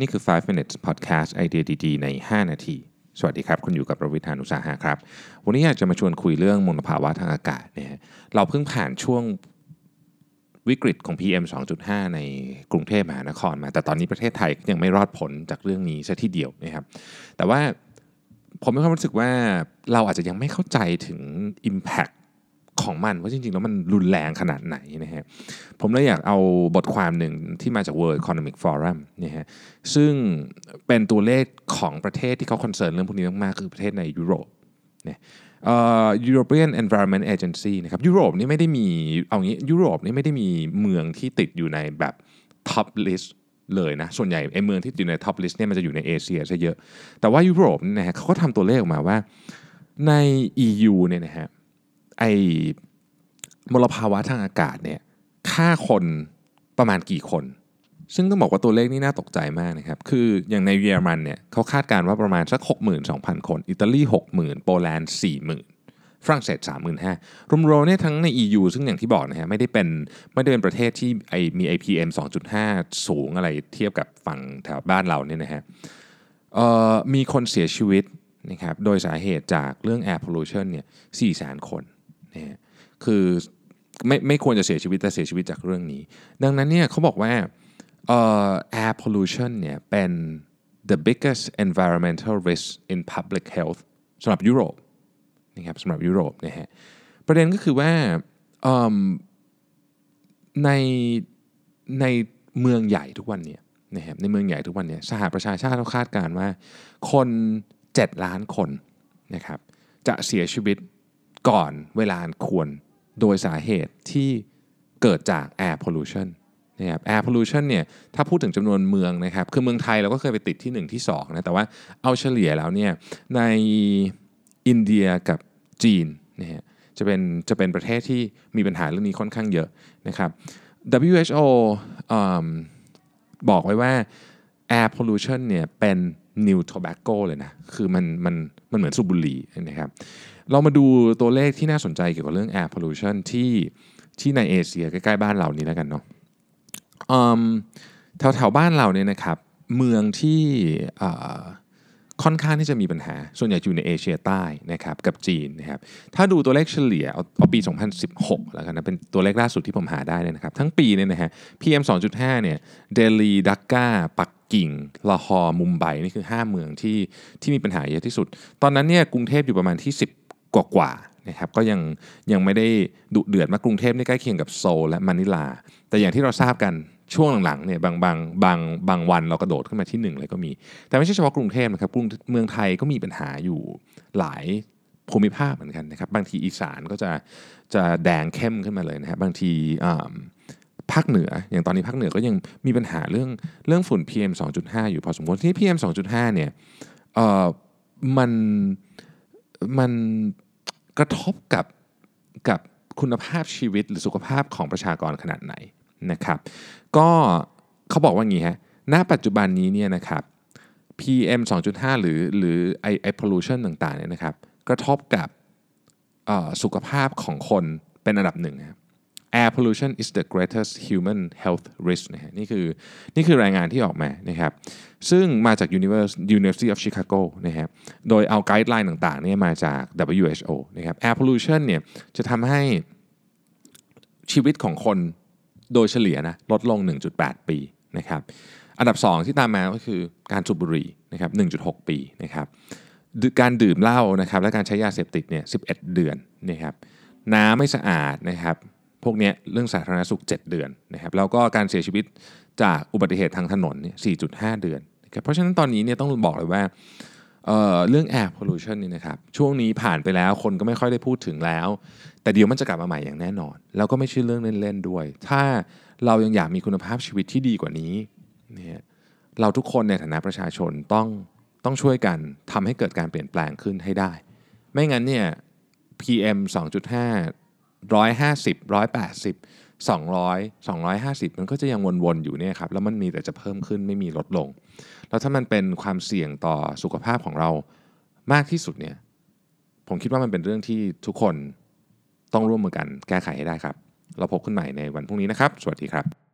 นี่คือ 5 minutes podcast ไอเดียดีๆ ใน 5 นาที สวัสดีครับ คุณอยู่กับประวิทยานุสาหะครับ วันนี้อยากจะมาชวนคุยเรื่องมลภาวะทางอากาศเนี่ยเราเพิ่งผ่านช่วงวิกฤตของ PM 2.5 ในกรุงเทพมหานครมา แต่ตอนนี้ประเทศไทยยังไม่รอดผลจากเรื่องนี้ซะทีเดียวนะครับ แต่ว่าผมมีความรู้สึกว่าเราอาจจะยังไม่เข้าใจถึง Impact ของมันว่าจริงๆ แล้วมันรุนแรงขนาดไหนนะฮะผมเลยอยากเอาบทความหนึ่งที่มาจาก World Economic Forum นะฮะซึ่งเป็นตัวเลขของประเทศที่เขา concern เรื่องพวกนี้มากๆ คือประเทศในยุโรปเนี่ย European Environment Agency นะครับยุโรปนี่ไม่ได้มีเอางี้ยุโรปนี่ไม่ได้มีเมืองที่ติดอยู่ในแบบ top list เลยนะส่วนใหญ่ไอ้เมืองที่อยู่ใน top list เนี่ยมันจะอยู่ในเอเชียซะเยอะ แต่ว่ายุโรปเนี่ยนะฮะเขาก็ทำตัวเลขออกมาว่าใน EU เนี่ยนะฮะ ไอมลภาวะทางอากาศเนี่ยฆ่าคนประมาณกี่คน ซึ่งต้องบอกว่าตัวเลขนี่น่าตกใจมากนะครับ คืออย่างในเยอรมันเนี่ยเขาคาดการณ์ว่าประมาณสัก 62,000 คน อิตาลี 60,000 โปแลนด์ 40,000 ฝรั่งเศส 35,000รวมๆเนี่ยทั้งใน EU ซึ่งอย่างที่บอกนะฮะไม่ได้เป็นไม่ได้เป็นประเทศที่ไอมี IPM 2.5 สูงอะไรเทียบกับฝั่งแถวบ้านเราเนี่ยนะฮะมีคนเสียชีวิตนะครับโดยสาเหตุจากเรื่อง air pollution เนี่ย400,000 คน นะคือไม่ไม่ควรจะเสียชีวิตแต่เสียชีวิตจากเรื่องนี้ ดังนั้นเนี่ยเขาบอกว่า uh, air pollution เนี่ยเป็น the biggest environmental risk in public health สำหรับยุโรปนะครับสำหรับยุโรปนะฮะประเด็นก็คือว่าในในเมืองใหญ่ทุกวันเนี่ยนะครับในเมืองใหญ่ทุกวันเนี่ยสหประชาชาติเขาคาดการณ์ว่า คน 7 ล้านคนนะครับจะเสียชีวิต ก่อนเวลาควรโดยสาเหตุที่เกิดจาก air pollution นะครับ air pollution เนี่ยถ้าพูดถึงจำนวนเมืองนะครับ คือเมืองไทยเราก็เคยไปติดที่ 1 ที่2นะแต่ว่าเอาเฉลี่ยแล้วเนี่ยในอินเดียกับจีนนะฮะจะเป็นจะเป็นประเทศที่มีปัญหาเรื่องนี้ค่อนข้างเยอะนะครับ WHO บอกไว้ว่า air pollution เนี่ยเป็น new tobacco เลยนะ คือมันมันมันเหมือนสูบบุหรี่นะครับ เรามาดูตัวเลขที่น่าสนใจเกี่ยวกับเรื่อง air pollution ที่ที่ในเอเชียใกล้ๆบ้านเรานี้แล้วกันเนาะแถวแถวบ้านเราเนี่ยนะครับ เมืองที่ค่อนข้างที่จะมีปัญหา ส่วนใหญ่อยู่ในเอเชียใต้นะครับกับจีนนะครับ ถ้าดูตัวเลขเฉลี่ยเอาเอาปี 2016 แล้วกันนะเป็นตัวเลขล่าสุดที่ผมหาได้เนี่ยนะครับ ทั้งปีเนี่ยนะฮะ PM 2.5 เนี่ยเดลีดักกาปัก กิ่งลาฮอร์มุมไบนี่คือ 5 เมืองที่ที่มีปัญหาเยอะที่สุด ตอนนั้นเนี่ยกรุงเทพอยู่ประมาณที่ 10 กว่ากว่านะครับก็ยังยังไม่ได้ดุเดือดมากรุงเทพนี่ใกล้เคียงกับโซลและมะนิลา แต่อย่างที่เราทราบกันช่วงหลังๆเนี่ยบางบางบางบางวันเรากระโดดขึ้นมาที่ 1 เลยก็มี แต่ไม่ใช่เฉพาะกรุงเทพนะครับกรุงเมืองไทยก็มีปัญหาอยู่หลายภูมิภาคเหมือนกันนะครับบางทีอีสานก็จะจะแดงเข้มขึ้นมาเลยนะครับบางที ภาคเหนือ อย่างตอนนี้ภาคเหนือก็ยังมีปัญหาเรื่องเรื่องฝุ่น PM 2.5 อยู่พอสมควรที่ PM 2.5 เนี่ยเอ่อมันมันกระทบกับกับคุณภาพชีวิตหรือสุขภาพของประชากรขนาดไหนนะครับ ก็เขาบอกว่างี้ฮะณปัจจุบันนี้เนี่ยนะครับ PM 2.5 หรือหรือไอไอ pollution ต่างๆเนี่ยนะครับ กระทบกับสุขภาพของคนเป็นอันดับหนึ่งนะ air pollution is the greatest human health risk นะฮะนี่คือนี่คือรายงานที่ออกมานะครับซึ่งมาจาก University of Chicago นะครับโดยเอาไกด์ไลน์ต่างๆเนี่ยมาจาก WHO นะครับ air pollution เนี่ยจะทำให้ชีวิตของคนโดยเฉลี่ยนะลดลง 1.8 ปีนะครับอันดับ 2 ที่ตามมาก็คือการสูบบุหรี่นะครับ1.6 ปีนะครับการดื่มเหล้านะครับและการใช้ยาเสพติดเนี่ย11 เดือนนะครับน้ำไม่สะอาดนะครับ พวกนี้เรื่องสาธารณสุข 7 เดือนนะครับแล้วก็การเสียชีวิตจากอุบัติเหตุทางถนนเนี่ย4.5 เดือนนะครับเพราะฉะนั้นตอนนี้เนี่ยต้องบอกเลยว่าเเรื่อง air pollution นี่นะครับช่วงนี้ผ่านไปแล้วคนก็ไม่ค่อยได้พูดถึงแล้ว แต่เดี๋ยวมันจะกลับมาใหม่อย่างแน่นอน แล้วก็ไม่ใช่เรื่องเล่น ๆ ด้วย ถ้าเรายังอยากมีคุณภาพชีวิตที่ดีกว่านี้เนี่ยเราทุกคนในฐานะประชาชนต้องต้องช่วยกันทำให้เกิดการเปลี่ยนแปลงขึ้นให้ได้ ไม่งั้นเนี่ย PM 2.5 150 180 200 250 มันก็จะยังวนๆอยู่เนี่ยครับแล้วมันมีแต่จะเพิ่มขึ้นไม่มีลดลง แล้วถ้ามันเป็นความเสี่ยงต่อสุขภาพของเรามากที่สุดเนี่ยผมคิดว่ามันเป็นเรื่องที่ทุกคนต้องร่วมมือกันแก้ไขให้ได้ครับ เราพบกันใหม่ในวันพรุ่งนี้นะครับ สวัสดีครับ